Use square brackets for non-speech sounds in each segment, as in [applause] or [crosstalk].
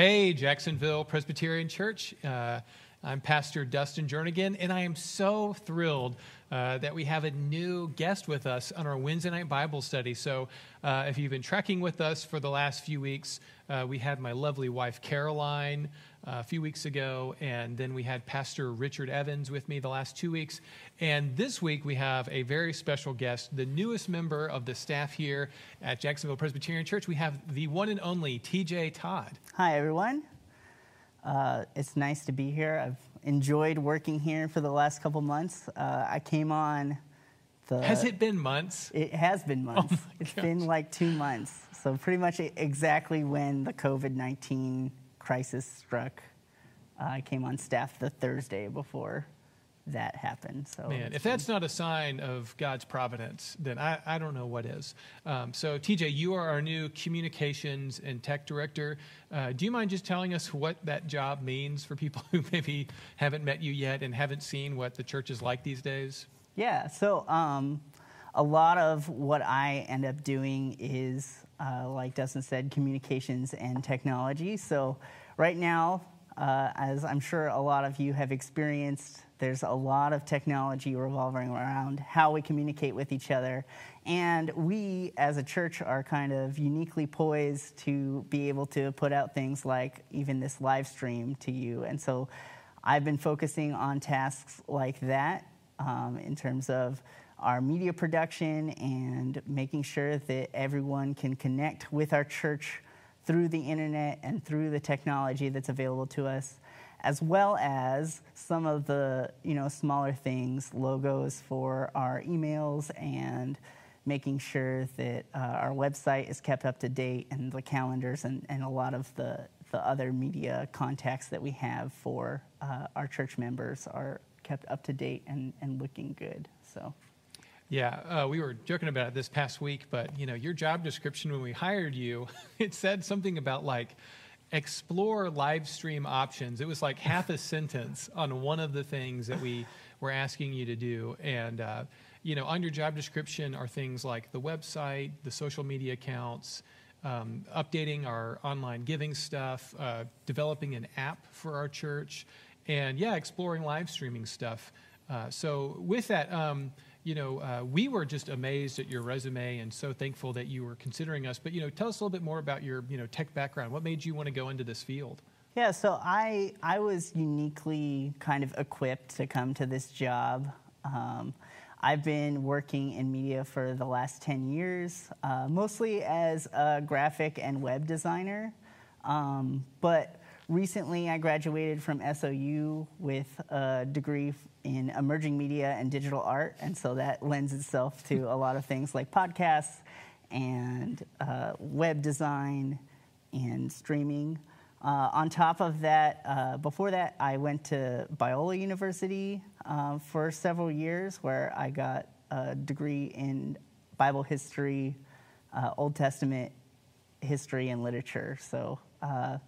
Hey, Jacksonville Presbyterian Church. Uh, I'm Pastor Dustin Jernigan, and I am so thrilled uh, that we have a new guest with us on our Wednesday night Bible study. So, uh, if you've been tracking with us for the last few weeks, uh, we had my lovely wife Caroline uh, a few weeks ago, and then we had Pastor Richard Evans with me the last two weeks. And this week we have a very special guest, the newest member of the staff here at Jacksonville Presbyterian Church. We have the one and only TJ Todd. Hi, everyone. Uh, it's nice to be here. I've enjoyed working here for the last couple months. Uh, I came on the. Has it been months? It has been months. Oh It's gosh. been like two months. So, pretty much exactly when the COVID 19 crisis struck. Uh, I came on staff the Thursday before that happened. So, Man, if that's not a sign of God's providence, then I, I don't know what is. Um, so, TJ, you are our new communications and tech director. Uh, do you mind just telling us what that job means for people [laughs] who maybe haven't met you yet and haven't seen what the church is like these days? Yeah, so um, a lot of what I end up doing is, uh, like Dustin said, communications and technology. So, right now, uh, as I'm sure a lot of you have experienced, there's a lot of technology revolving around how we communicate with each other. And we, as a church, are kind of uniquely poised to be able to put out things like even this live stream to you. And so, I've been focusing on tasks like that um, in terms of our media production and making sure that everyone can connect with our church through the internet and through the technology that's available to us as well as some of the you know smaller things logos for our emails and making sure that uh, our website is kept up to date and the calendars and, and a lot of the, the other media contacts that we have for uh, our church members are kept up to date and, and looking good. So, Yeah, uh, we were joking about it this past week, but you know, your job description when we hired you, [laughs] it said something about like explore live stream options. It was like half a sentence on one of the things that we were asking you to do, and uh, you know, on your job description are things like the website, the social media accounts. Um, updating our online giving stuff, uh, developing an app for our church, and yeah, exploring live streaming stuff. Uh, so with that, um, you know, uh, we were just amazed at your resume and so thankful that you were considering us. But you know, tell us a little bit more about your you know tech background. What made you want to go into this field? yeah, so I, I was uniquely kind of equipped to come to this job. Um, I've been working in media for the last 10 years, uh, mostly as a graphic and web designer. Um, but recently, I graduated from SOU with a degree in emerging media and digital art, and so that lends itself to a lot of things like podcasts and uh, web design and streaming. Uh, on top of that, uh, before that, I went to Biola University uh, for several years, where I got a degree in Bible history, uh, Old Testament history, and literature. So, uh,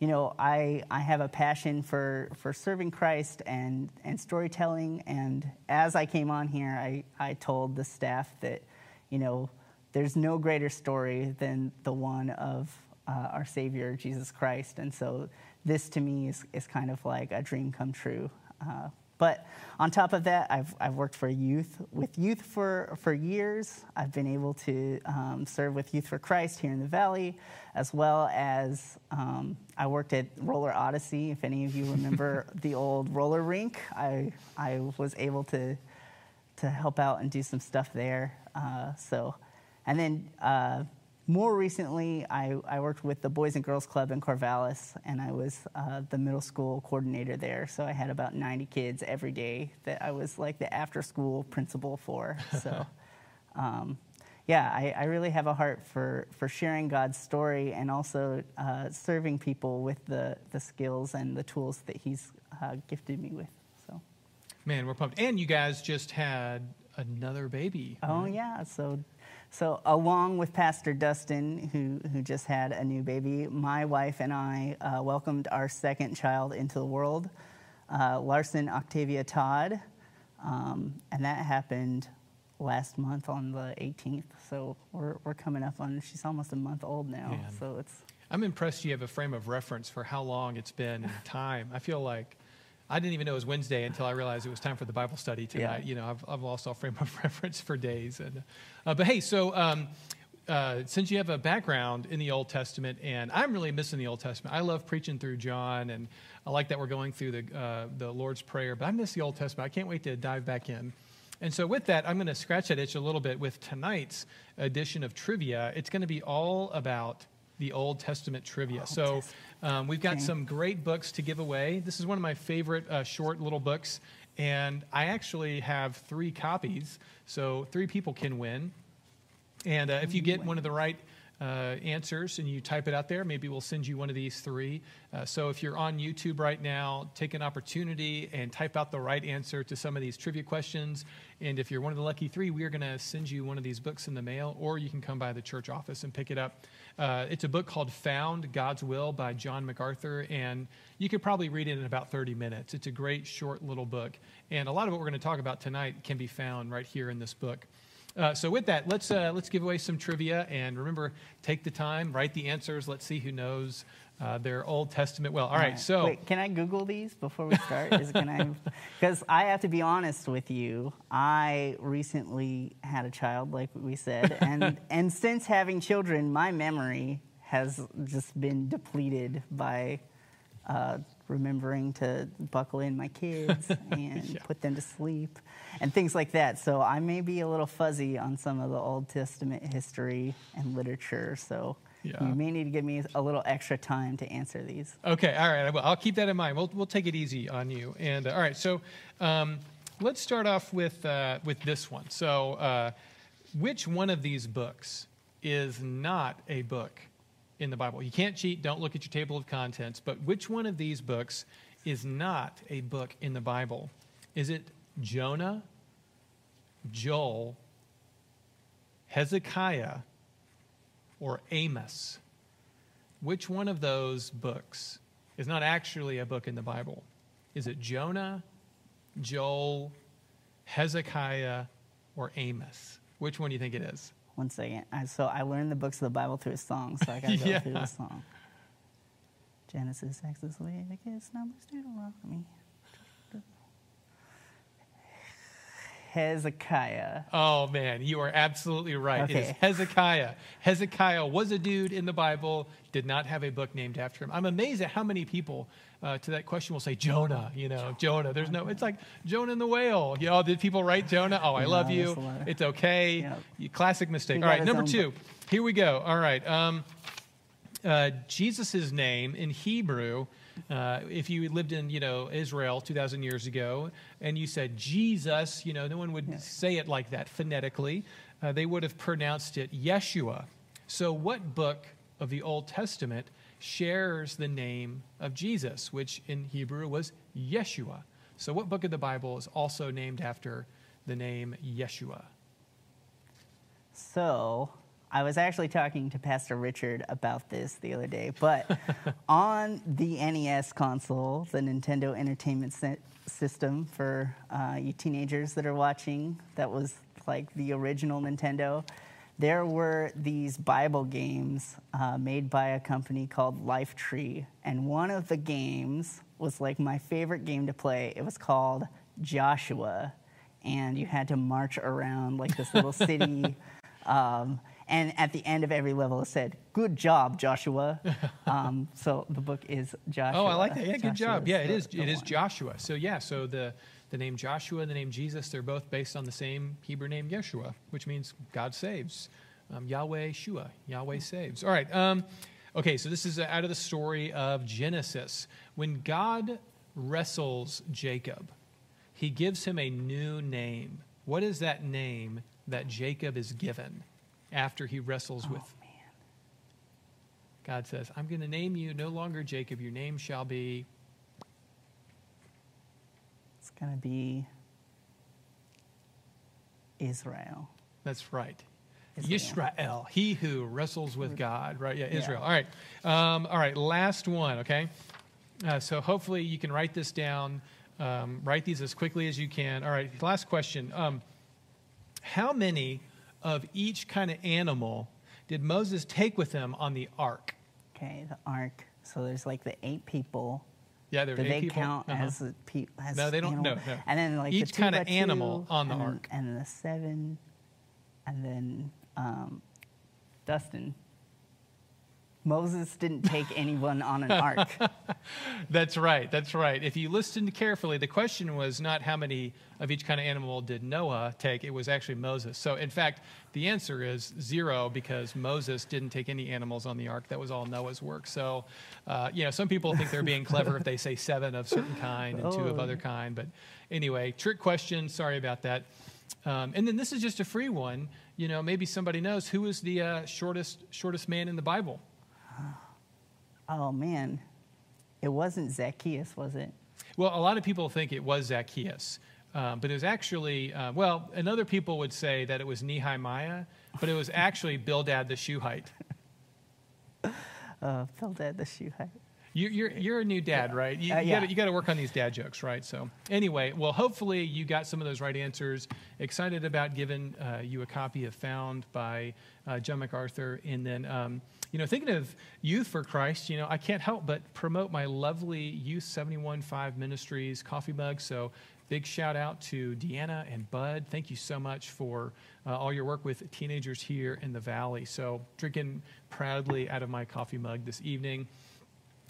you know, I, I have a passion for, for serving Christ and, and storytelling. And as I came on here, I, I told the staff that, you know, there's no greater story than the one of uh, our Savior, Jesus Christ. And so this to me is, is kind of like a dream come true. Uh, but on top of that, I've, I've worked for youth with youth for, for years. I've been able to um, serve with Youth for Christ here in the Valley, as well as um, I worked at Roller Odyssey. If any of you remember [laughs] [laughs] the old roller rink, I, I was able to, to help out and do some stuff there. Uh, so, and then uh, more recently, I, I worked with the Boys and Girls Club in Corvallis, and I was uh, the middle school coordinator there. So I had about 90 kids every day that I was like the after school principal for. So, [laughs] um, yeah, I, I really have a heart for, for sharing God's story and also uh, serving people with the, the skills and the tools that He's uh, gifted me with. So. Man, we're pumped. And you guys just had another baby. Oh yeah, so so along with Pastor Dustin, who who just had a new baby, my wife and I uh, welcomed our second child into the world, uh, Larson Octavia Todd, um, and that happened last month on the 18th. So we're we're coming up on she's almost a month old now. Man. So it's I'm impressed you have a frame of reference for how long it's been in [laughs] time. I feel like I didn't even know it was Wednesday until I realized it was time for the Bible study tonight. Yeah. You know, I've, I've lost all frame of [laughs] reference for days. And, uh, but hey, so um, uh, since you have a background in the Old Testament, and I'm really missing the Old Testament. I love preaching through John, and I like that we're going through the uh, the Lord's Prayer. But I miss the Old Testament. I can't wait to dive back in. And so, with that, I'm going to scratch that itch a little bit with tonight's edition of trivia. It's going to be all about the Old Testament trivia. so, um, we've got Okay. some great books to give away. This is one of my favorite uh, short little books, and I actually have three copies, so three people can win. And uh, if you get one of the right uh, answers and you type it out there, maybe we'll send you one of these three. Uh, so if you're on YouTube right now, take an opportunity and type out the right answer to some of these trivia questions. And if you're one of the lucky three, we are going to send you one of these books in the mail, or you can come by the church office and pick it up. Uh, it's a book called Found God's Will by John MacArthur, and you could probably read it in about 30 minutes. It's a great, short little book. And a lot of what we're going to talk about tonight can be found right here in this book. Uh, so with that, let's uh, let's give away some trivia, and remember, take the time, write the answers. Let's see who knows uh, their Old Testament well. All right, so Wait, can I Google these before we start? Is can I? [laughs] Because I have to be honest with you. I recently had a child, like we said, [laughs] and and since having children, my memory has just been depleted by uh, remembering to buckle in my kids [laughs] and Yeah. put them to sleep and things like that. So I may be a little fuzzy on some of the Old Testament history and literature. So. Yeah. You may need to give me a little extra time to answer these. Okay, all right. I will. I'll keep that in mind. We'll, we'll take it easy on you. And uh, all right, so um, let's start off with uh, with this one. So, uh, which one of these books is not a book in the Bible? You can't cheat. Don't look at your table of contents. But which one of these books is not a book in the Bible? Is it Jonah, Joel, Hezekiah, or Amos? Which one of those books is not actually a book in the Bible? Is it Jonah, Joel, Hezekiah, or Amos? Which one do you think it is? One second. I, so I learned the books of the Bible through a song, so I gotta go [laughs] Yeah. through the song. Genesis, Exodus, Leviticus, Numbers, Deuteronomy. Hezekiah. Oh man, you are absolutely right. It is Hezekiah. Hezekiah was a dude in the Bible, did not have a book named after him. I'm amazed at how many people uh, to that question will say Jonah. You know, Jonah. There's no. It's like Jonah and the whale. You know, did people write Jonah? Oh, I No, love you. It's okay. Yep. Classic mistake. All right, number two. book. Here we go. All right. Um, uh, Jesus' name in Hebrew, uh, if you lived in, you know, Israel 2,000 years ago, and you said Jesus, you know, no one would Yeah. say it like that phonetically. Uh, they would have pronounced it Yeshua. So what book of the Old Testament shares the name of Jesus, which in Hebrew was Yeshua? So what book of the Bible is also named after the name Yeshua? So I was actually talking to Pastor Richard about this the other day, but [laughs] on the NES console, the Nintendo Entertainment System for uh, you teenagers that are watching, that was like the original Nintendo. There were these Bible games uh, made by a company called Lifetree, and one of the games was like my favorite game to play. It was called Joshua, and you had to march around like this little city. [laughs] Um, and at the end of every level, it said, "Good job, Joshua." [laughs] Um, so the book is Joshua. Oh, I like that. Yeah, good job. Yeah, it the- is. the It is. Joshua. So yeah, so the the name Joshua and the name Jesus, they're both based on the same Hebrew name Yeshua, which means God saves. Um, Yahweh Shua, Yahweh saves. All right. Um, okay, so this is out of the story of Genesis. When God wrestles Jacob, he gives him a new name. What is that name that Jacob is given after he wrestles with Oh, man. God says, I'm going to name you no longer Jacob. Your name shall be. It's gonna be Israel. That's right. Israel. Yisrael, he who wrestles with God. Right? Yeah, Yeah. Israel. All right. Um, all right. Last one. Okay. Uh, so hopefully you can write this down. Um, write these as quickly as you can. All right. Last question. Um, how many of each kind of animal did Moses take with him on the ark? Okay, the ark. So there's like the eight people. Yeah, there were Do eight they people. count Uh-huh. as, a pe- as No, they don't- animal? no, no. And then like Each the by two, animal on the and, ark. and the seven, and then um, Dustin. Moses didn't take anyone on an ark. [laughs] That's right. That's right. If you listened carefully, the question was not how many of each kind of animal did Noah take, it was actually Moses. So, in fact, the answer is zero because Moses didn't take any animals on the ark. That was all Noah's work. So, uh, you know, some people think they're being clever if they say seven of certain kind and two of Oh. other kind. But anyway, trick question. Sorry about that. Um, and then this is just a free one. You know, maybe somebody knows who is the uh, shortest shortest man in the Bible. Oh man, it wasn't Zacchaeus, was it? Well, a lot of people think it was Zacchaeus, um, but it was actually, uh, well, and other people would say that it was Nehemiah, but it was actually Bildad the Shuhite. [laughs] Uh, Bildad the Shuhite. You, you're, you're a new dad, right? You, Uh, you yeah. you got to work on these dad jokes, right? So, anyway, well, hopefully you got some of those right answers. Excited about giving uh, you a copy of Found by uh, John MacArthur. And then, um, you know, thinking of Youth for Christ, you know, I can't help but promote my lovely Youth 715 Ministries coffee mug. So, big shout out to Deanna and Bud. Thank you so much for uh, all your work with teenagers here in the Valley. So, drinking proudly out of my coffee mug this evening.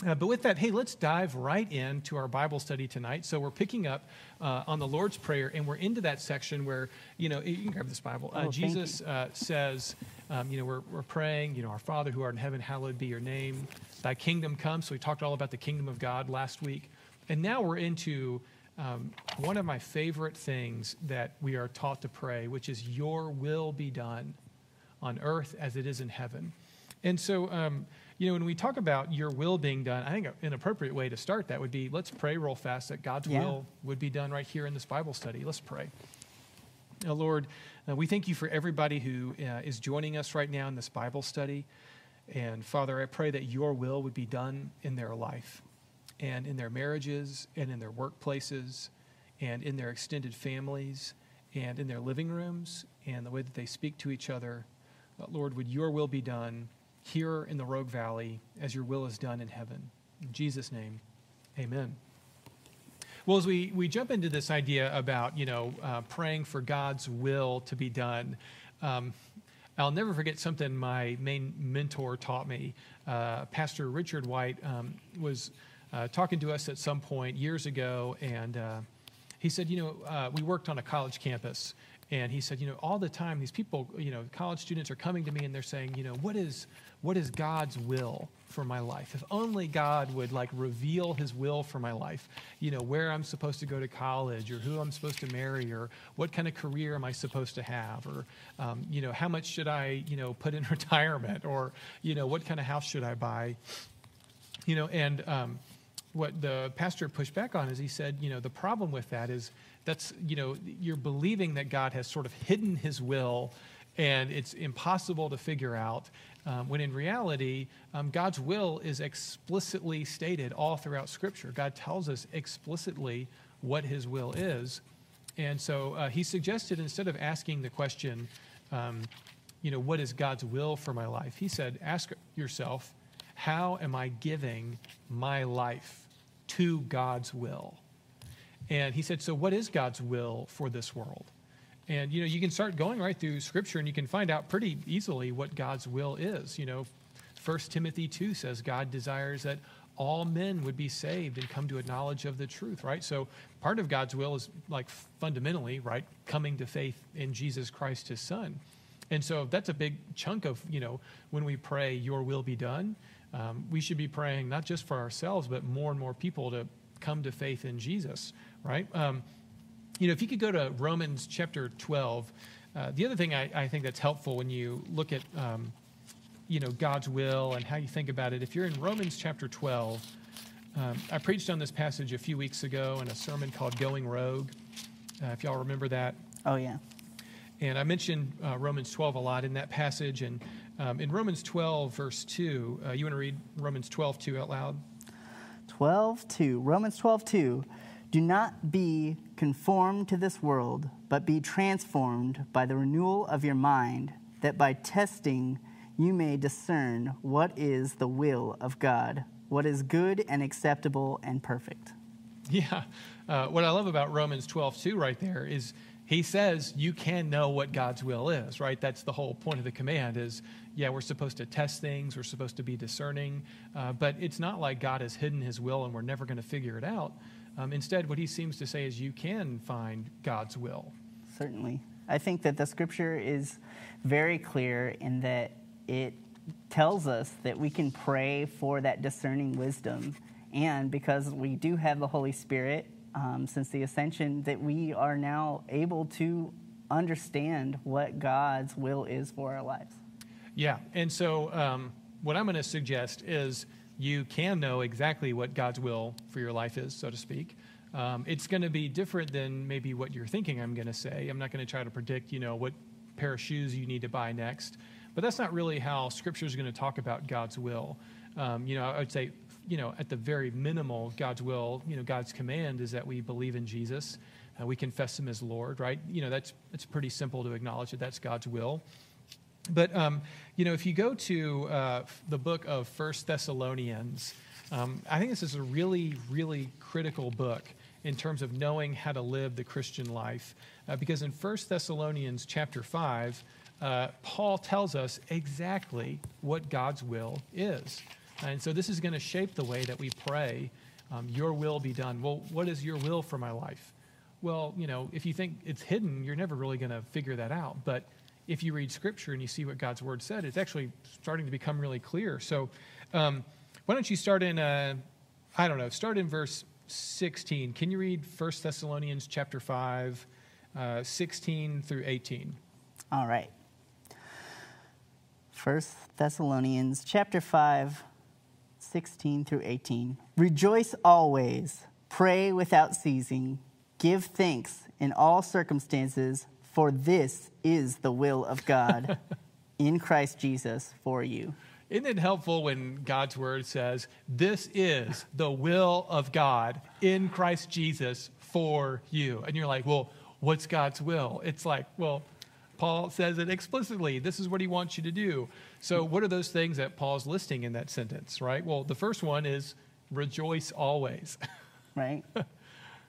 Uh, but with that, hey, let's dive right into our Bible study tonight. So we're picking up uh, on the Lord's Prayer, and we're into that section where, you know, you can grab this Bible. Uh, Oh, Jesus uh, says, um, you know, we're, we're praying, you know, our Father who art in heaven, hallowed be your name. Thy kingdom come. So we talked all about the kingdom of God last week. And now we're into um, one of my favorite things that we are taught to pray, which is, Your will be done on earth as it is in heaven. And so, um, you know, when we talk about your will being done, I think an appropriate way to start that would be let's pray real fast that God's Yeah. will would be done right here in this Bible study. Let's pray. Now, Lord, uh, we thank you for everybody who uh, is joining us right now in this Bible study. And Father, I pray that your will would be done in their life and in their marriages and in their workplaces and in their extended families and in their living rooms and the way that they speak to each other. Uh, Lord, would your will be done here in the Rogue Valley as your will is done in heaven. In Jesus' name, amen. Well, as we, we jump into this idea about, you know, uh, praying for God's will to be done, um, I'll never forget something my main mentor taught me. Uh, Pastor Richard White um, was uh, talking to us at some point years ago, and uh, he said, you know, uh, we worked on a college campus, and he said, you know, all the time these people, you know, college students are coming to me and they're saying, you know, what is what is God's will for my life? If only God would like reveal his will for my life, you know, where I'm supposed to go to college or who I'm supposed to marry or what kind of career am I supposed to have or, um, you know, how much should I, you know, put in [laughs] retirement or, you know, what kind of house should I buy? You know, and um, what the pastor pushed back on is he said, you know, the problem with that is that's, you know, you're believing that God has sort of hidden his will and it's impossible to figure out. Um, when in reality, um, God's will is explicitly stated all throughout Scripture. God tells us explicitly what his will is. And so uh, he suggested instead of asking the question, um, you know, what is God's will for my life? He said, ask yourself, how am I giving my life to God's will? And he said, so what is God's will for this world? And you know, you can start going right through scripture and you can find out pretty easily what God's will is. You know, 1 Timothy 2 says God desires that all men would be saved and come to a knowledge of the truth, right? So part of God's will is like fundamentally, right, coming to faith in Jesus Christ his son. And so that's a big chunk of, you know, when we pray, Your will be done, um, we should be praying not just for ourselves, but more and more people to come to faith in Jesus, right? Um, you know, if you could go to Romans chapter 12, uh, the other thing I, I think that's helpful when you look at, um, you know, God's will and how you think about it, if you're in Romans chapter 12, um, I preached on this passage a few weeks ago in a sermon called Going Rogue, uh, if y'all remember that. Oh, yeah. And I mentioned uh, Romans 12 a lot in that passage. And um, in Romans 12, verse 2, uh, you want to read Romans 12, 2 out loud? 12, 2. Romans 12, 2. Do not be conformed to this world, but be transformed by the renewal of your mind, that by testing you may discern what is the will of God, what is good and acceptable and perfect. Yeah. Uh, what I love about Romans 12, 2, right there, is he says you can know what God's will is, right? That's the whole point of the command is, yeah, we're supposed to test things, we're supposed to be discerning, uh, but it's not like God has hidden his will and we're never going to figure it out. Um, instead, what he seems to say is you can find God's will. Certainly. I think that the scripture is very clear in that it tells us that we can pray for that discerning wisdom. And because we do have the Holy Spirit, um, since the ascension, that we are now able to understand what God's will is for our lives. Yeah. And so, um, what I'm going to suggest is you can know exactly what God's will for your life is, so to speak. Um, it's going to be different than maybe what you're thinking I'm going to say. I'm not going to try to predict, you know, what pair of shoes you need to buy next. But that's not really how Scripture is going to talk about God's will. Um, you know, I would say, you know, at the very minimal, God's will, you know, God's command is that we believe in Jesus, uh, we confess Him as Lord, right? You know, that's it's pretty simple to acknowledge that that's God's will. But um, you know, if you go to uh, the book of First Thessalonians, um, I think this is a really, really critical book in terms of knowing how to live the Christian life, uh, because in First Thessalonians chapter five, uh, Paul tells us exactly what God's will is, and so this is going to shape the way that we pray. Um, your will be done. Well, what is your will for my life? Well, you know, if you think it's hidden, you're never really going to figure that out. But if you read scripture and you see what God's word said, it's actually starting to become really clear. So, um, why don't you start in, uh, I don't know, start in verse 16. Can you read 1 Thessalonians chapter 5, uh, 16 through 18? All right. 1 Thessalonians chapter 5, 16 through 18. Rejoice always, pray without ceasing, give thanks in all circumstances for this is the will of God [laughs] in Christ Jesus for you. Isn't it helpful when God's word says, This is the will of God in Christ Jesus for you? And you're like, Well, what's God's will? It's like, Well, Paul says it explicitly. This is what he wants you to do. So, what are those things that Paul's listing in that sentence, right? Well, the first one is rejoice always. [laughs] Right?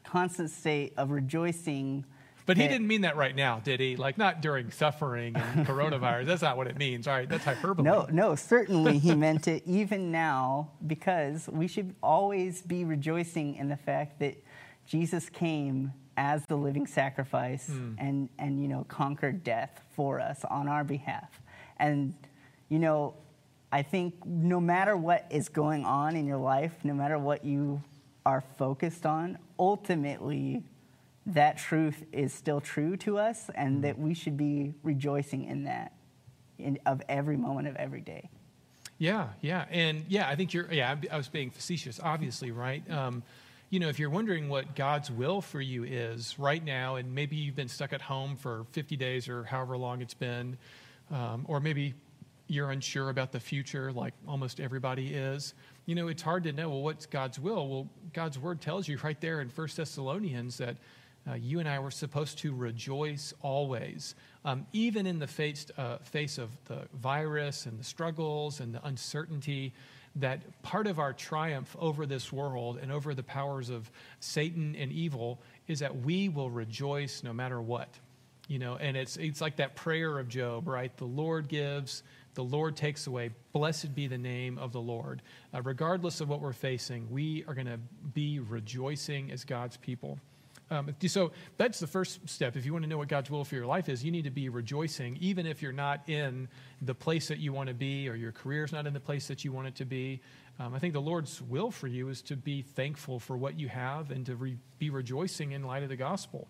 Constant state of rejoicing but he didn't mean that right now, did he? Like not during suffering and [laughs] coronavirus. that's not what it means. All right, that's hyperbole. No, no, certainly he meant it [laughs] even now because we should always be rejoicing in the fact that Jesus came as the living sacrifice hmm. and and you know conquered death for us on our behalf. And you know, I think no matter what is going on in your life, no matter what you are focused on, ultimately that truth is still true to us and mm-hmm. that we should be rejoicing in that in, of every moment of every day. Yeah, yeah. And yeah, I think you're, yeah, I was being facetious, obviously, right? Um, you know, if you're wondering what God's will for you is right now, and maybe you've been stuck at home for 50 days or however long it's been, um, or maybe you're unsure about the future, like almost everybody is, you know, it's hard to know, well, what's God's will? Well, God's word tells you right there in First Thessalonians that uh, you and I were supposed to rejoice always, um, even in the face, uh, face of the virus and the struggles and the uncertainty. That part of our triumph over this world and over the powers of Satan and evil is that we will rejoice no matter what. You know, and it's, it's like that prayer of Job, right? The Lord gives, the Lord takes away. Blessed be the name of the Lord. Uh, regardless of what we're facing, we are going to be rejoicing as God's people. Um, so that's the first step. If you want to know what God's will for your life is, you need to be rejoicing, even if you're not in the place that you want to be or your career's not in the place that you want it to be. Um, I think the Lord's will for you is to be thankful for what you have and to re- be rejoicing in light of the gospel.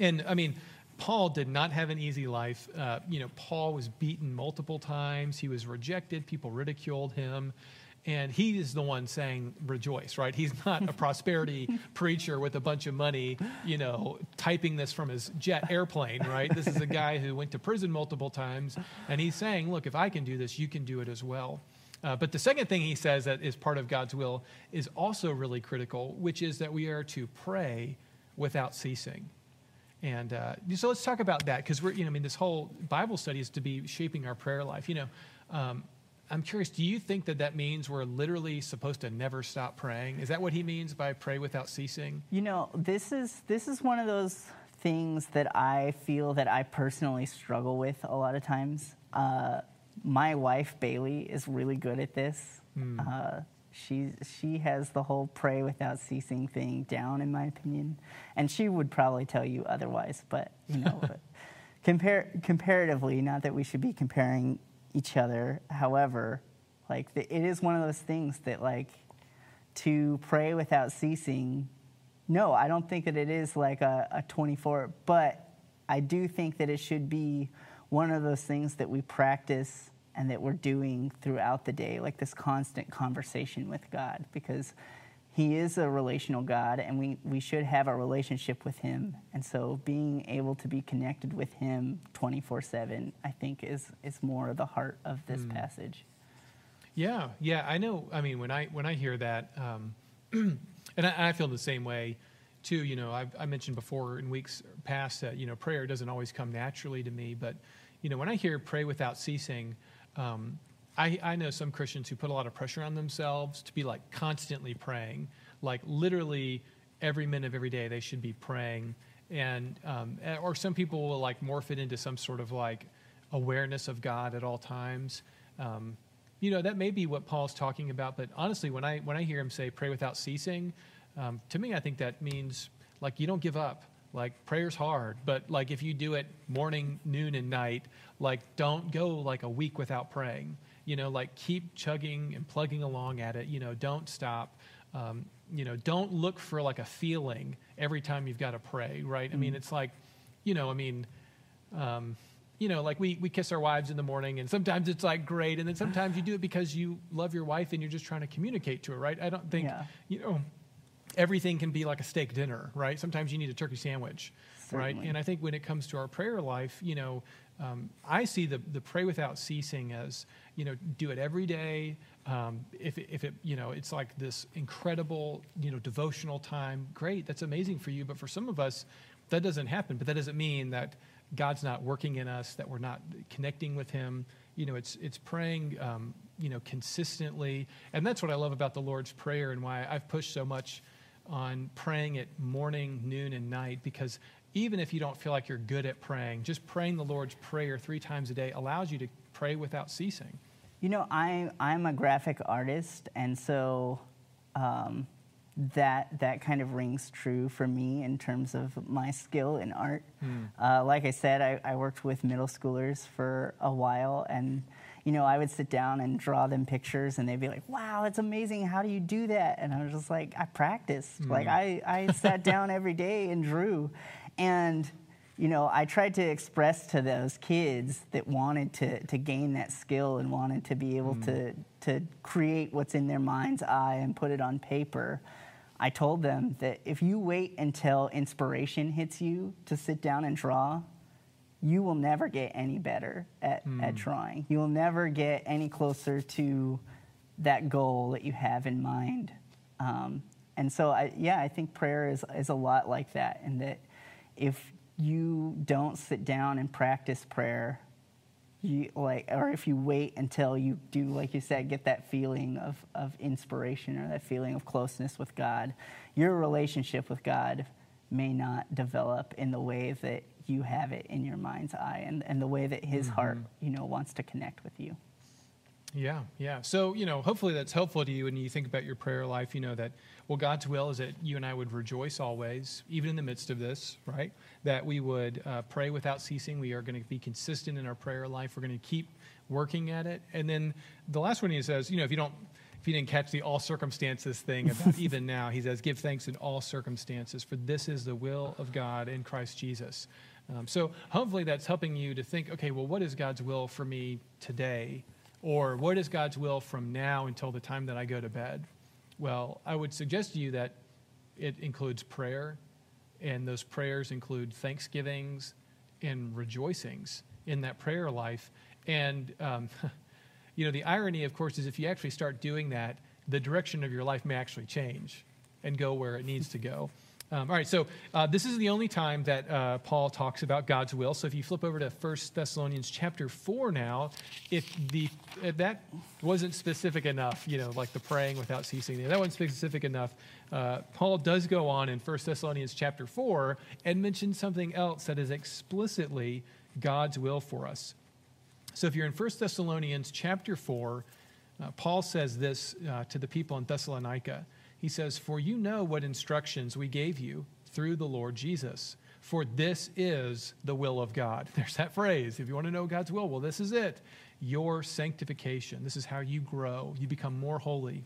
And I mean, Paul did not have an easy life. Uh, you know, Paul was beaten multiple times. He was rejected. People ridiculed him and he is the one saying rejoice right? He's not a prosperity [laughs] preacher with a bunch of money you know typing this from his jet airplane right? This is a guy who went to prison multiple times and he's saying look if i can do this you can do it as well. Uh, but the second thing he says that is part of god's will is also really critical which is that we are to pray without ceasing. And uh, so let's talk about that because we're, you know, I mean, this whole Bible study is to be shaping our prayer life. You know, Um, I'm curious, do you think that that means we're literally supposed to never stop praying? Is that what he means by pray without ceasing? You know, this is this is one of those things that I feel that I personally struggle with a lot of times. Uh, my wife Bailey is really good at this. Mm. Uh, she she has the whole pray without ceasing thing down, in my opinion, and she would probably tell you otherwise. But you know, [laughs] compare comparatively, not that we should be comparing each other. However, like the, it is one of those things that like to pray without ceasing. No, I don't think that it is like a, a 24, but I do think that it should be one of those things that we practice and that we're doing throughout the day, like this constant conversation with God, because he is a relational God, and we, we should have a relationship with Him. And so, being able to be connected with Him 24 7, I think, is, is more the heart of this mm. passage. Yeah, yeah, I know. I mean, when I when I hear that, um, [clears throat] and I, I, feel the same way too. You know, I've, I mentioned before in weeks past that you know prayer doesn't always come naturally to me, but you know when I hear pray without ceasing, um, I, I know some Christians who put a lot of pressure on themselves to be like constantly praying, like literally every minute of every day they should be praying. And, um, eh, or some people will like morph it into some sort of like awareness of God at all times. Um, you know, that may be what Paul's talking about, but honestly, when I, when I hear him say pray without ceasing, um, to me, I think that means like you don't give up. Like prayer's hard, but like if you do it morning, noon, and night, like don't go like a week without praying you know, like keep chugging and plugging along at it. You know, don't stop. Um, you know, don't look for like a feeling every time you've got to pray, right? Mm. I mean, mm. it's like, you know, I mean, um, you know, like we, we kiss our wives in the morning, and sometimes it's like great, and then sometimes you do it because you love your wife and you're just trying to communicate to her, right? I don't think, yeah. you know, everything can be like a steak dinner, right? Sometimes you need a turkey sandwich, Certainly. right? And I think when it comes to our prayer life, you know, um, I see the, the pray without ceasing as, you know, do it every day. Um, if, if it, you know, it's like this incredible, you know, devotional time, great, that's amazing for you. But for some of us, that doesn't happen. But that doesn't mean that God's not working in us, that we're not connecting with Him. You know, it's, it's praying, um, you know, consistently. And that's what I love about the Lord's Prayer and why I've pushed so much on praying it morning, noon, and night because even if you don't feel like you're good at praying, just praying the Lord's Prayer three times a day allows you to pray without ceasing. You know, I, I'm a graphic artist, and so um, that, that kind of rings true for me in terms of my skill in art. Hmm. Uh, like I said, I, I worked with middle schoolers for a while, and you know, I would sit down and draw them pictures, and they'd be like, "Wow, that's amazing! How do you do that?" And I was just like, "I practiced. Mm. Like I, I sat down every day and drew, and, you know, I tried to express to those kids that wanted to, to gain that skill and wanted to be able mm. to, to create what's in their mind's eye and put it on paper. I told them that if you wait until inspiration hits you to sit down and draw, you will never get any better at, mm. at drawing. You will never get any closer to that goal that you have in mind. Um, and so, I, yeah, I think prayer is, is a lot like that, in that if you don't sit down and practice prayer, you like, or if you wait until you do, like you said, get that feeling of, of inspiration or that feeling of closeness with God, your relationship with God may not develop in the way that you have it in your mind's eye and, and the way that his mm-hmm. heart, you know, wants to connect with you. Yeah, yeah. So, you know, hopefully that's helpful to you when you think about your prayer life. You know that, well, God's will is that you and I would rejoice always, even in the midst of this, right? That we would uh, pray without ceasing. We are going to be consistent in our prayer life. We're going to keep working at it. And then the last one he says, you know, if you don't, if you didn't catch the all circumstances thing about [laughs] even now, he says, give thanks in all circumstances, for this is the will of God in Christ Jesus. Um, so hopefully that's helping you to think, okay, well, what is God's will for me today? Or what is God's will from now until the time that I go to bed? Well, I would suggest to you that it includes prayer, and those prayers include thanksgivings and rejoicings in that prayer life. And, um, [laughs] you know, the irony, of course, is if you actually start doing that, the direction of your life may actually change and go where it needs to go. Um, all right, so uh, this is the only time that uh, Paul talks about God's will. So if you flip over to 1 Thessalonians chapter 4 now, if the if that wasn't specific enough, you know, like the praying without ceasing, that wasn't specific enough, uh, Paul does go on in 1 Thessalonians chapter 4 and mention something else that is explicitly God's will for us. So if you're in 1 Thessalonians chapter 4, uh, Paul says this uh, to the people in Thessalonica. He says, For you know what instructions we gave you through the Lord Jesus. For this is the will of God. [laughs] There's that phrase. If you want to know God's will, well, this is it. Your sanctification. This is how you grow. You become more holy.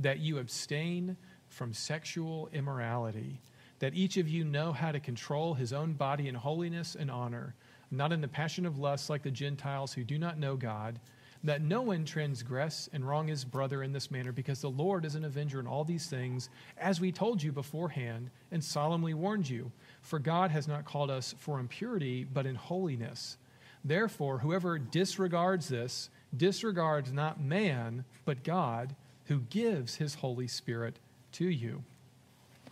That you abstain from sexual immorality. That each of you know how to control his own body in holiness and honor, not in the passion of lust like the Gentiles who do not know God that no one transgress and wrong his brother in this manner, because the Lord is an avenger in all these things, as we told you beforehand and solemnly warned you. For God has not called us for impurity, but in holiness. Therefore, whoever disregards this disregards not man, but God, who gives his Holy Spirit to you.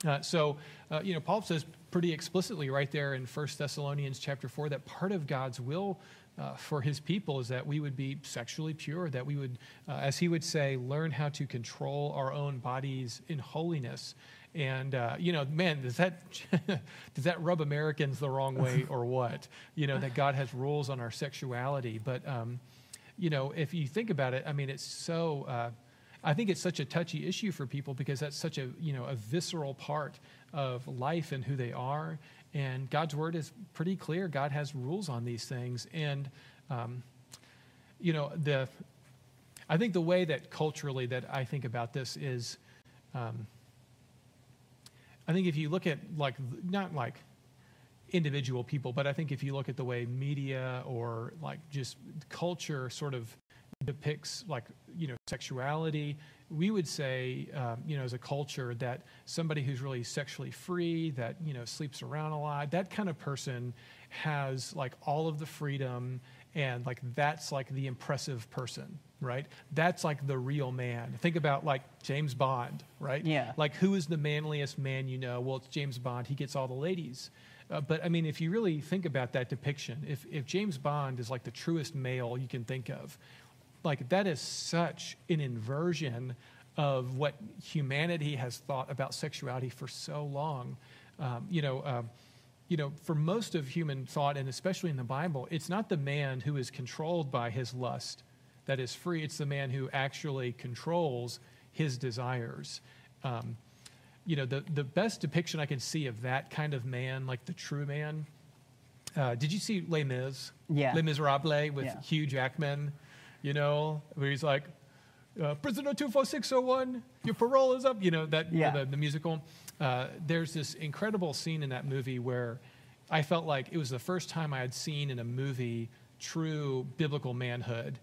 Uh, so, uh, you know, Paul says pretty explicitly right there in 1 Thessalonians chapter 4 that part of God's will uh, for his people is that we would be sexually pure, that we would, uh, as he would say, learn how to control our own bodies in holiness. And uh, you know, man, does that [laughs] does that rub Americans the wrong way or what? You know, that God has rules on our sexuality. But um, you know, if you think about it, I mean, it's so. Uh, I think it's such a touchy issue for people because that's such a you know a visceral part of life and who they are. And God's word is pretty clear. God has rules on these things. And, um, you know, the, I think the way that culturally that I think about this is, um, I think if you look at like, not like individual people, but I think if you look at the way media or like just culture sort of depicts like, you know, sexuality, we would say, um, you know, as a culture, that somebody who's really sexually free, that, you know, sleeps around a lot, that kind of person has like all of the freedom and like that's like the impressive person, right? That's like the real man. Think about like James Bond, right? Yeah. Like who is the manliest man you know? Well, it's James Bond. He gets all the ladies. Uh, but I mean, if you really think about that depiction, if, if James Bond is like the truest male you can think of, like that is such an inversion of what humanity has thought about sexuality for so long. Um, you know, um, you know, for most of human thought, and especially in the Bible, it's not the man who is controlled by his lust that is free. It's the man who actually controls his desires. Um, you know, the, the best depiction I can see of that kind of man, like the true man, uh, did you see Les Mis? Yeah. Les Miserables with Yeah. Hugh Jackman, you know, where he's like, uh, prisoner 24601, your parole is up, you know, that, Yeah. the, the musical. Uh, there's this incredible scene in that movie where I felt like it was the first time I had seen in a movie true biblical manhood.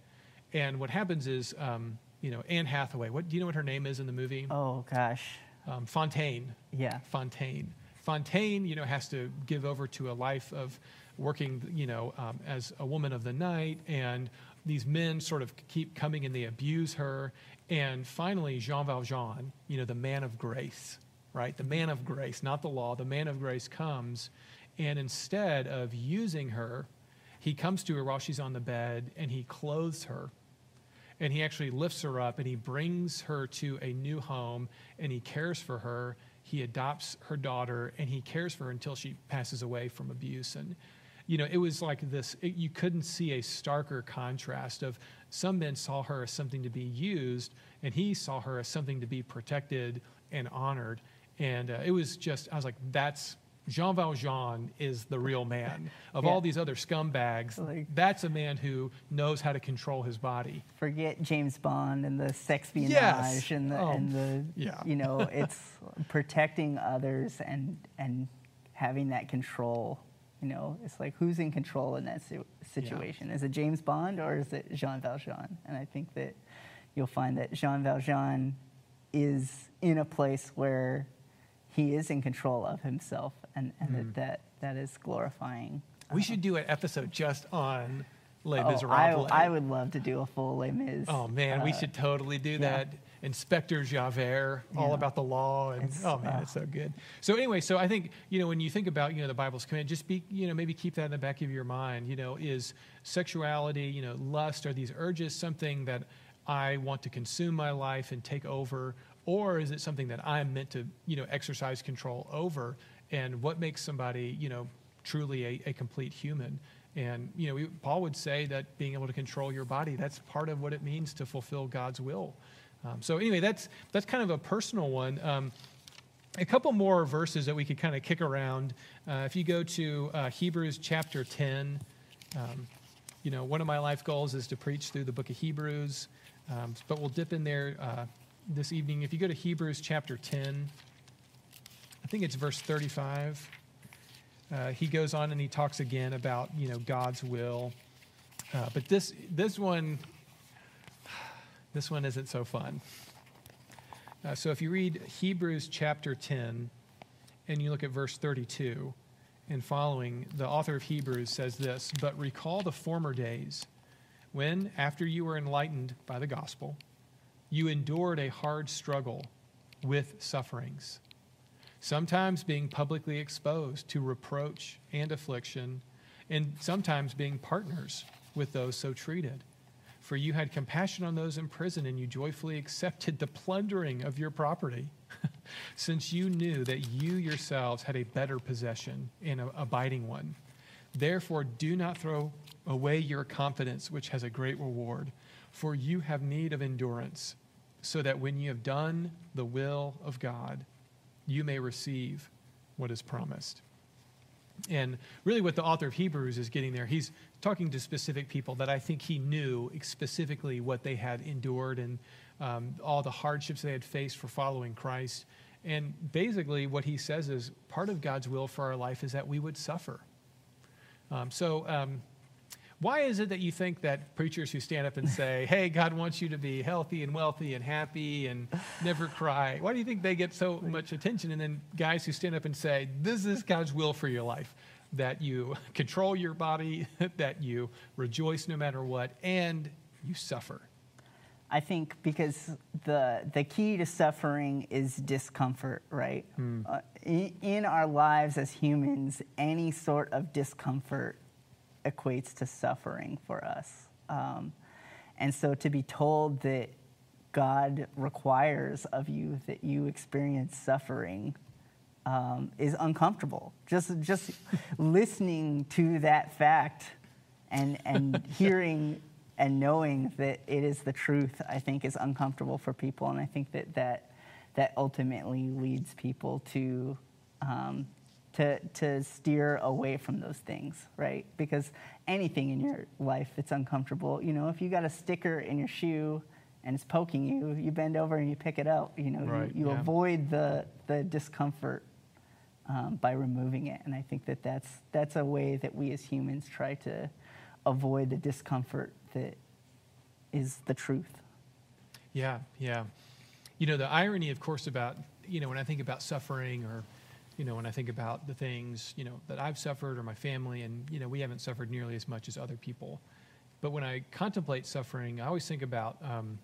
And what happens is, um, you know, Anne Hathaway, what, do you know what her name is in the movie? Oh gosh. Um, Fontaine. Yeah. Fontaine. Fontaine, you know, has to give over to a life of working, you know, um, as a woman of the night, and these men sort of keep coming and they abuse her. And finally, Jean Valjean, you know, the man of grace, right? The man of grace, not the law, the man of grace comes, and instead of using her, he comes to her while she's on the bed and he clothes her and he actually lifts her up and he brings her to a new home and he cares for her he adopts her daughter and he cares for her until she passes away from abuse and you know it was like this it, you couldn't see a starker contrast of some men saw her as something to be used and he saw her as something to be protected and honored and uh, it was just i was like that's Jean Valjean is the real man. [laughs] Of Yeah. all these other scumbags, Like- that's a man who knows how to control his body. Forget James Bond and the sexpionage Yes. and the Oh, and the yeah. you know [laughs] it's protecting others and and having that control. You know, it's like who's in control in that si- situation? Is it James Bond or is it Jean Valjean? And I think that you'll find that Jean Valjean is in a place where he is in control of himself, and, and Mm-hmm. that, that that is glorifying. We should do an episode just on Les Oh, I, Miserables. I would love to do a full Les Mis. Oh man, we uh, should totally do yeah. that. Inspector Javert, all about the law, and It's, oh man, uh, it's so good. So anyway, so I think you know when you think about you know the Bible's command, just be you know maybe keep that in the back of your mind. You know, is sexuality, you know, lust, are these urges something that I want to consume my life and take over, or is it something that I'm meant to you know exercise control over? And what makes somebody you know truly a, a complete human? And you know, we, Paul would say that being able to control your body that's part of what it means to fulfill God's will. Um, so anyway, that's that's kind of a personal one. Um, a couple more verses that we could kind of kick around. Uh, if you go to uh, Hebrews chapter 10, um, you know, one of my life goals is to preach through the book of Hebrews, um, but we'll dip in there uh, this evening. If you go to Hebrews chapter 10, I think it's verse 35. Uh, he goes on and he talks again about you know God's will, uh, but this this one this one isn't so fun. Uh, so if you read Hebrews chapter 10 and you look at verse 32 and following, the author of Hebrews says this But recall the former days when, after you were enlightened by the gospel, you endured a hard struggle with sufferings, sometimes being publicly exposed to reproach and affliction, and sometimes being partners with those so treated. For you had compassion on those in prison, and you joyfully accepted the plundering of your property, [laughs] since you knew that you yourselves had a better possession and an abiding one. Therefore, do not throw away your confidence, which has a great reward, for you have need of endurance, so that when you have done the will of God, you may receive what is promised. And really, what the author of Hebrews is getting there, he's talking to specific people that I think he knew specifically what they had endured and um, all the hardships they had faced for following Christ. And basically, what he says is part of God's will for our life is that we would suffer. Um, so, um, why is it that you think that preachers who stand up and say, [laughs] hey, God wants you to be healthy and wealthy and happy and never cry, why do you think they get so much attention? And then guys who stand up and say, this is God's will for your life, that you [laughs] control your body, [laughs] that you rejoice no matter what, and you suffer. I think because the the key to suffering is discomfort, right? Uh, in, in our lives as humans, any sort of discomfort equates to suffering for us. Um, and so to be told that God requires of you that you experience suffering um, is uncomfortable. Just just [laughs] listening to that fact and and [laughs] hearing and knowing that it is the truth, I think, is uncomfortable for people, and I think that that that ultimately leads people to um, to to steer away from those things, right? Because anything in your life that's uncomfortable, you know, if you got a sticker in your shoe and it's poking you, you bend over and you pick it out. You know, Right, you, you yeah. avoid the the discomfort um, by removing it. And I think that that's, that's a way that we as humans try to avoid the discomfort that is the truth. Yeah, yeah. You know, the irony, of course, about, you know, when I think about suffering or, you know, when I think about the things, you know, that I've suffered or my family, and, you know, we haven't suffered nearly as much as other people. But when I contemplate suffering, I always think about um,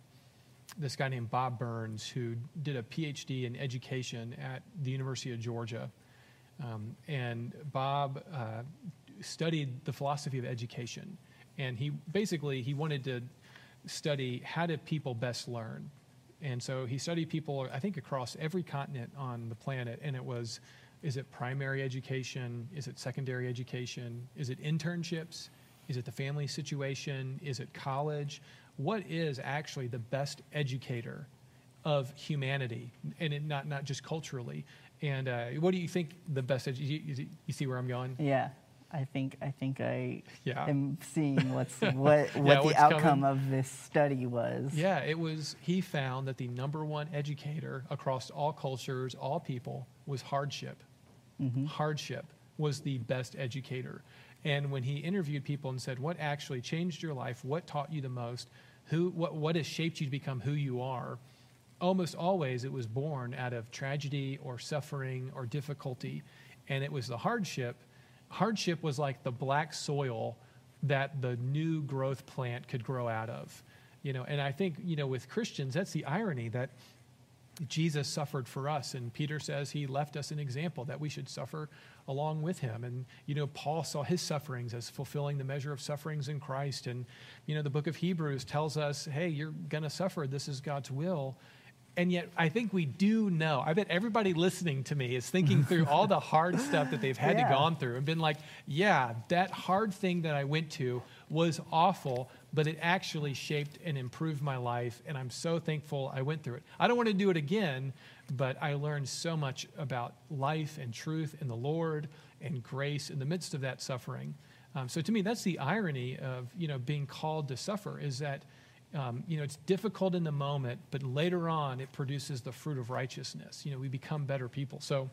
this guy named Bob Burns who did a PhD in education at the University of Georgia. Um, and Bob uh, studied the philosophy of education. And he basically, he wanted to study how do people best learn. And so he studied people, I think, across every continent on the planet. And it was, is it primary education? Is it secondary education? Is it internships? Is it the family situation? Is it college? What is actually the best educator of humanity, and it, not not just culturally? And uh, what do you think the best? Edu- you, you, see where I'm going? Yeah, I think I think I Yeah. am seeing what's [laughs] what what Yeah, the outcome coming. of this study was. Yeah, it was. He found that the number one educator across all cultures, all people, was hardship. Mm-hmm. Hardship was the best educator. And when he interviewed people and said, "What actually changed your life? What taught you the most? Who? What? What has shaped you to become who you are?" Almost always, it was born out of tragedy or suffering or difficulty, and it was the hardship. Hardship was like the black soil that the new growth plant could grow out of. You know, and I think, you know, with Christians, that's the irony that Jesus suffered for us. And Peter says he left us an example that we should suffer along with him. And, you know, Paul saw his sufferings as fulfilling the measure of sufferings in Christ. And, you know, the book of Hebrews tells us, hey, you're going to suffer. This is God's will. And yet, I think we do know. I bet everybody listening to me is thinking through all the hard stuff that they've had [laughs] yeah. to gone through and been like, yeah, that hard thing that I went to was awful, but it actually shaped and improved my life. And I'm so thankful I went through it. I don't want to do it again, but I learned so much about life and truth and the Lord and grace in the midst of that suffering. Um, so to me, that's the irony of you know being called to suffer is that um, you know it's difficult in the moment, but later on it produces the fruit of righteousness. You know, we become better people. So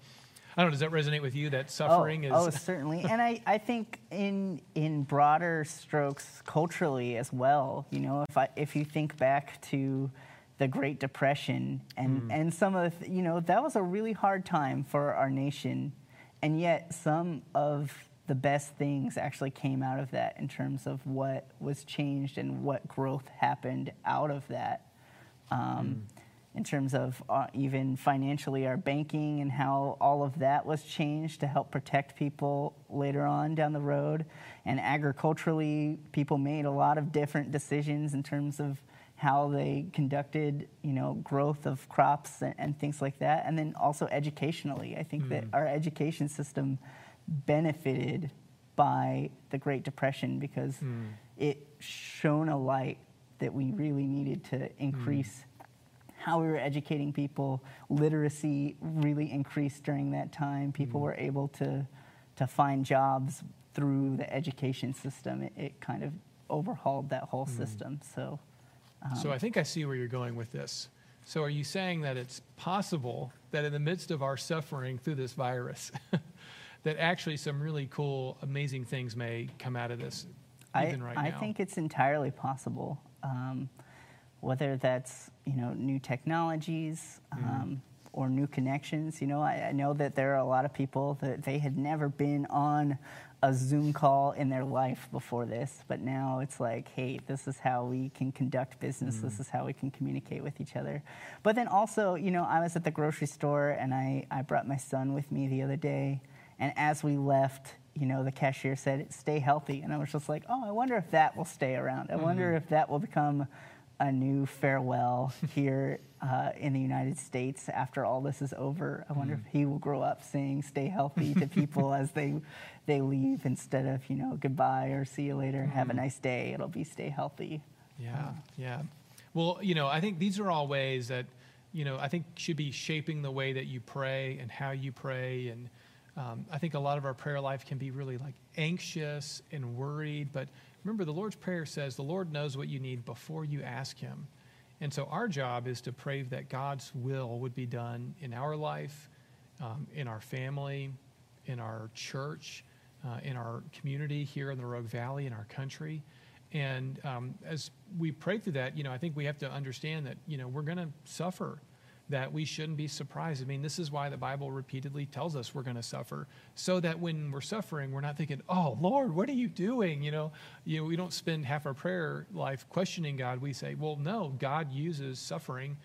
I don't know. Does that resonate with you? That suffering oh, is. Oh, certainly. and I, I think in in broader strokes, culturally as well. You know, if I if you think back to the Great Depression and mm. and some of the, you know that was a really hard time for our nation, and yet some of the best things actually came out of that in terms of what was changed and what growth happened out of that. Um, mm in terms of uh, even financially our banking and how all of that was changed to help protect people later on down the road. And agriculturally, people made a lot of different decisions in terms of how they conducted, you know, growth of crops and, and things like that. And then also educationally, I think mm. that hmm. our education system benefited by the Great Depression because mm. it shone a light that we really needed to increase mm how we were educating people. Literacy really increased during that time. People mm-hmm. were able to, to find jobs through the education system. It, it kind of overhauled that whole mm-hmm. system. So, um, so I think I see where you're going with this. So, are you saying that it's possible that in the midst of our suffering through this virus, [laughs] that actually some really cool, amazing things may come out of this, even I, right? I think it's entirely possible. Um, whether that's you know new technologies mm-hmm. um, or new connections. You know, I, I, know that there are a lot of people that they had never been on a Zoom call in their life before this, but now it's like, hey, this is how we can conduct business. Mm-hmm. This is how we can communicate with each other. But then also, you know, I was at the grocery store and I, I brought my son with me the other day, and as we left, you know, the cashier said, stay healthy. And I was just like, oh, I wonder if that will stay around. I mm-hmm. wonder if that will become a new farewell here uh, in the United States after all this is over. I wonder mm. if he will grow up saying "Stay healthy" to people as they they leave instead of you know goodbye or see you later, mm. have a mm. nice day. It'll be "Stay healthy." Yeah, uh, yeah. Well, you know, I think these are all ways that you know I think should be shaping the way that you pray and how you pray and. Um, I think a lot of our prayer life can be really like anxious and worried, but Remember, the Lord's Prayer says the Lord knows what you need before you ask Him. And so our job is to pray that God's will would be done in our life, um, in our family, in our church, uh, in our community here in the Rogue Valley, in our country. And um, as we pray through that, you know, I think we have to understand that, you know, we're going to suffer that we shouldn't be surprised. I mean, this is why the Bible repeatedly tells us we're going to suffer, so that when we're suffering, we're not thinking, "Oh Lord, what are you doing?" You know, you know, we don't spend half our prayer life questioning God. We say, "Well, no, God uses suffering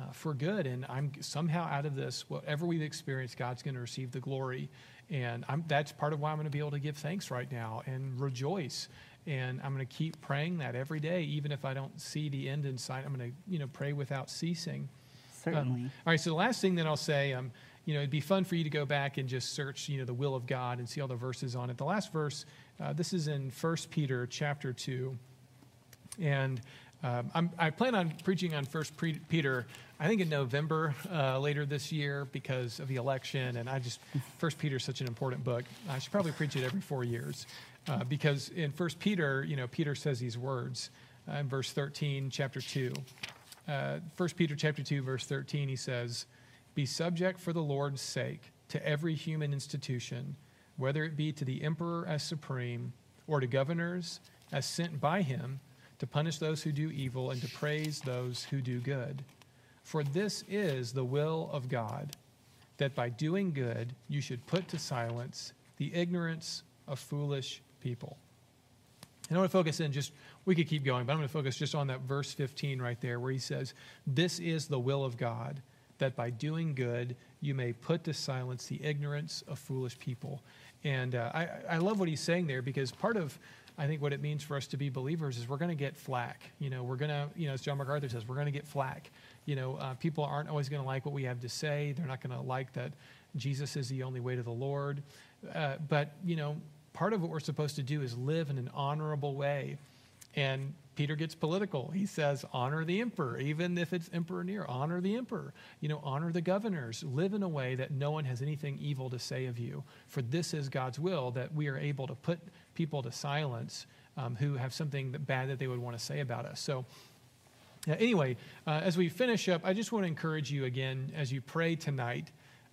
uh, for good, and I'm somehow out of this. Whatever we've experienced, God's going to receive the glory, and I'm, that's part of why I'm going to be able to give thanks right now and rejoice." And I'm going to keep praying that every day, even if I don't see the end in sight. I'm going to, you know, pray without ceasing. Certainly. Um, all right. So the last thing that I'll say, um, you know, it'd be fun for you to go back and just search, you know, the will of God and see all the verses on it. The last verse, uh, this is in First Peter chapter two, and um, i plan on preaching on First Peter. I think in November uh, later this year because of the election, and I just First Peter is such an important book. I should probably preach it every four years uh, because in First Peter, you know, Peter says these words uh, in verse 13, chapter two uh, 1 Peter chapter 2, verse 13, he says, Be subject for the Lord's sake to every human institution, whether it be to the emperor as supreme, or to governors as sent by him to punish those who do evil and to praise those who do good. For this is the will of God, that by doing good you should put to silence the ignorance of foolish people. And I want to focus in just, we could keep going, but I'm going to focus just on that verse 15 right there where he says, This is the will of God, that by doing good you may put to silence the ignorance of foolish people. And uh, I, I love what he's saying there because part of, I think, what it means for us to be believers is we're going to get flack. You know, we're going to, you know, as John MacArthur says, we're going to get flack. You know, uh, people aren't always going to like what we have to say. They're not going to like that Jesus is the only way to the Lord. Uh, but, you know, part of what we're supposed to do is live in an honorable way. And Peter gets political. He says, honor the emperor, even if it's Emperor Nero. Honor the emperor. You know, honor the governors. Live in a way that no one has anything evil to say of you. For this is God's will that we are able to put people to silence um, who have something that bad that they would want to say about us. So, anyway, uh, as we finish up, I just want to encourage you again as you pray tonight,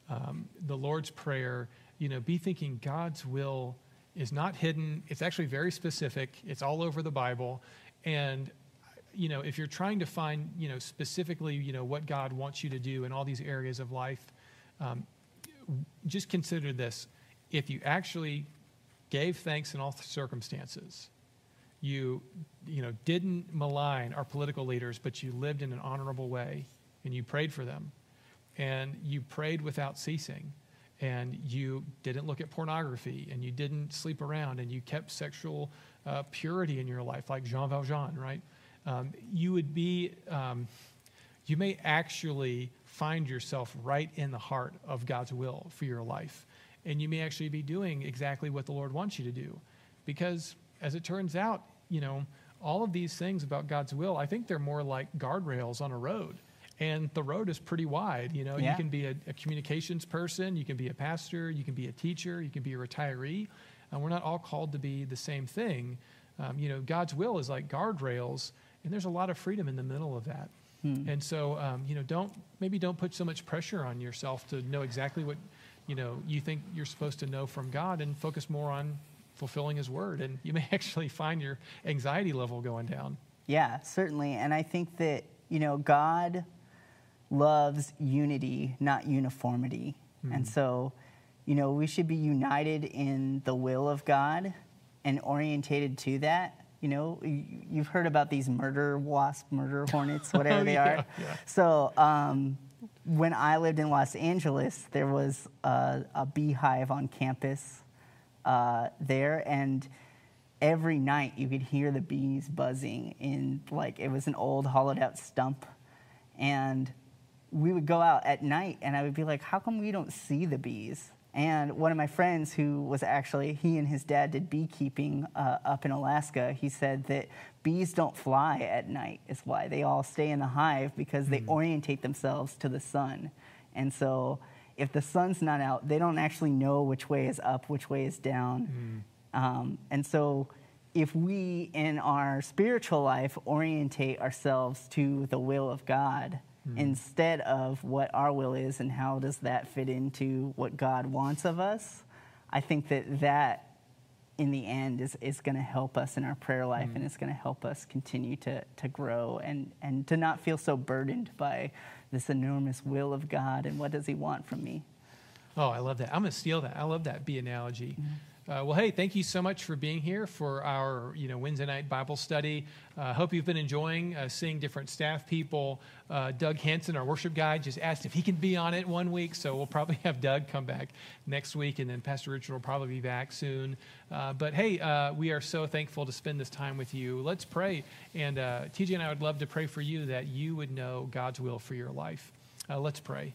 um, the Lord's Prayer, you know, be thinking God's will is not hidden. It's actually very specific. It's all over the Bible. And you know, if you're trying to find, you know, specifically, you know, what God wants you to do in all these areas of life, um, just consider this: if you actually gave thanks in all circumstances, you, you know, didn't malign our political leaders, but you lived in an honorable way, and you prayed for them, and you prayed without ceasing and you didn't look at pornography and you didn't sleep around and you kept sexual uh, purity in your life, like Jean Valjean, right? Um, you would be, um, you may actually find yourself right in the heart of God's will for your life. And you may actually be doing exactly what the Lord wants you to do. Because as it turns out, you know, all of these things about God's will, I think they're more like guardrails on a road and the road is pretty wide. You know, yeah. you can be a, a, communications person, you can be a pastor, you can be a teacher, you can be a retiree. And we're not all called to be the same thing. Um, you know, God's will is like guardrails, and there's a lot of freedom in the middle of that. Hmm. And so, um, you know, don't maybe don't put so much pressure on yourself to know exactly what you know you think you're supposed to know from God, and focus more on fulfilling His word. And you [laughs] may actually find your anxiety level going down. Yeah, certainly. And I think that you know God loves unity, not uniformity. Mm. And so, you know, we should be united in the will of God and orientated to that. You know, you've heard about these murder wasp, murder [laughs] hornets, whatever they [laughs] yeah, are. Yeah. So, um, when I lived in Los Angeles, there was a, a beehive on campus uh, there, and every night you could hear the bees buzzing in like it was an old hollowed out stump, and we would go out at night and I would be like, how come we don't see the bees? And one of my friends, who was actually, he and his dad did beekeeping uh, up in Alaska, he said that bees don't fly at night, is why. They all stay in the hive because they mm. orientate themselves to the sun. And so if the sun's not out, they don't actually know which way is up, which way is down. Mm. Um, and so if we in our spiritual life orientate ourselves to the will of God, mm. instead of what our will is and how does that fit into what God wants of us, I think that that in the end is, is going to help us in our prayer life mm. and it's going to help us continue to, to grow and, and to not feel so burdened by this enormous will of God and what does he want from me. Oh, I love that. I'm going to steal that. I love that bee analogy. Mm-hmm. Uh, well, hey, thank you so much for being here for our you know Wednesday night Bible study. I uh, hope you've been enjoying uh, seeing different staff people. Uh, Doug Hanson, our worship guy, just asked if he can be on it one week, so we'll probably [laughs] have Doug come back next week, and then Pastor Richard will probably be back soon. Uh, but hey, uh, we are so thankful to spend this time with you. Let's pray, and TJ and I would love to pray for you that you would know God's will for your life. let's pray.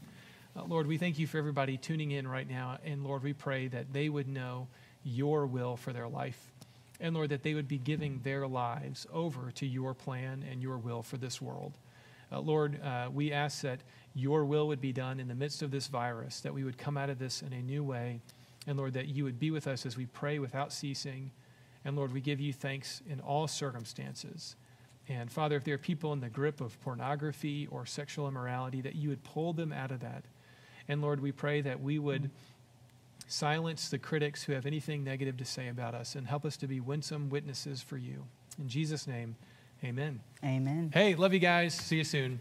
Lord, we thank you for everybody tuning in right now, and Lord, we pray that they would know your will for their life. And Lord, that they would be giving their lives over to your plan and your will for this world. Uh, Lord, uh, we ask that your will would be done in the midst of this virus, that we would come out of this in a new way. And Lord, that you would be with us as we pray without ceasing. And Lord, we give you thanks in all circumstances. And Father, if there are people in the grip of pornography or sexual immorality, that you would pull them out of that. And Lord, we pray that we would Silence the critics who have anything negative to say about us and help us to be winsome witnesses for you. In Jesus' name, amen. Amen. Hey, love you guys. See you soon.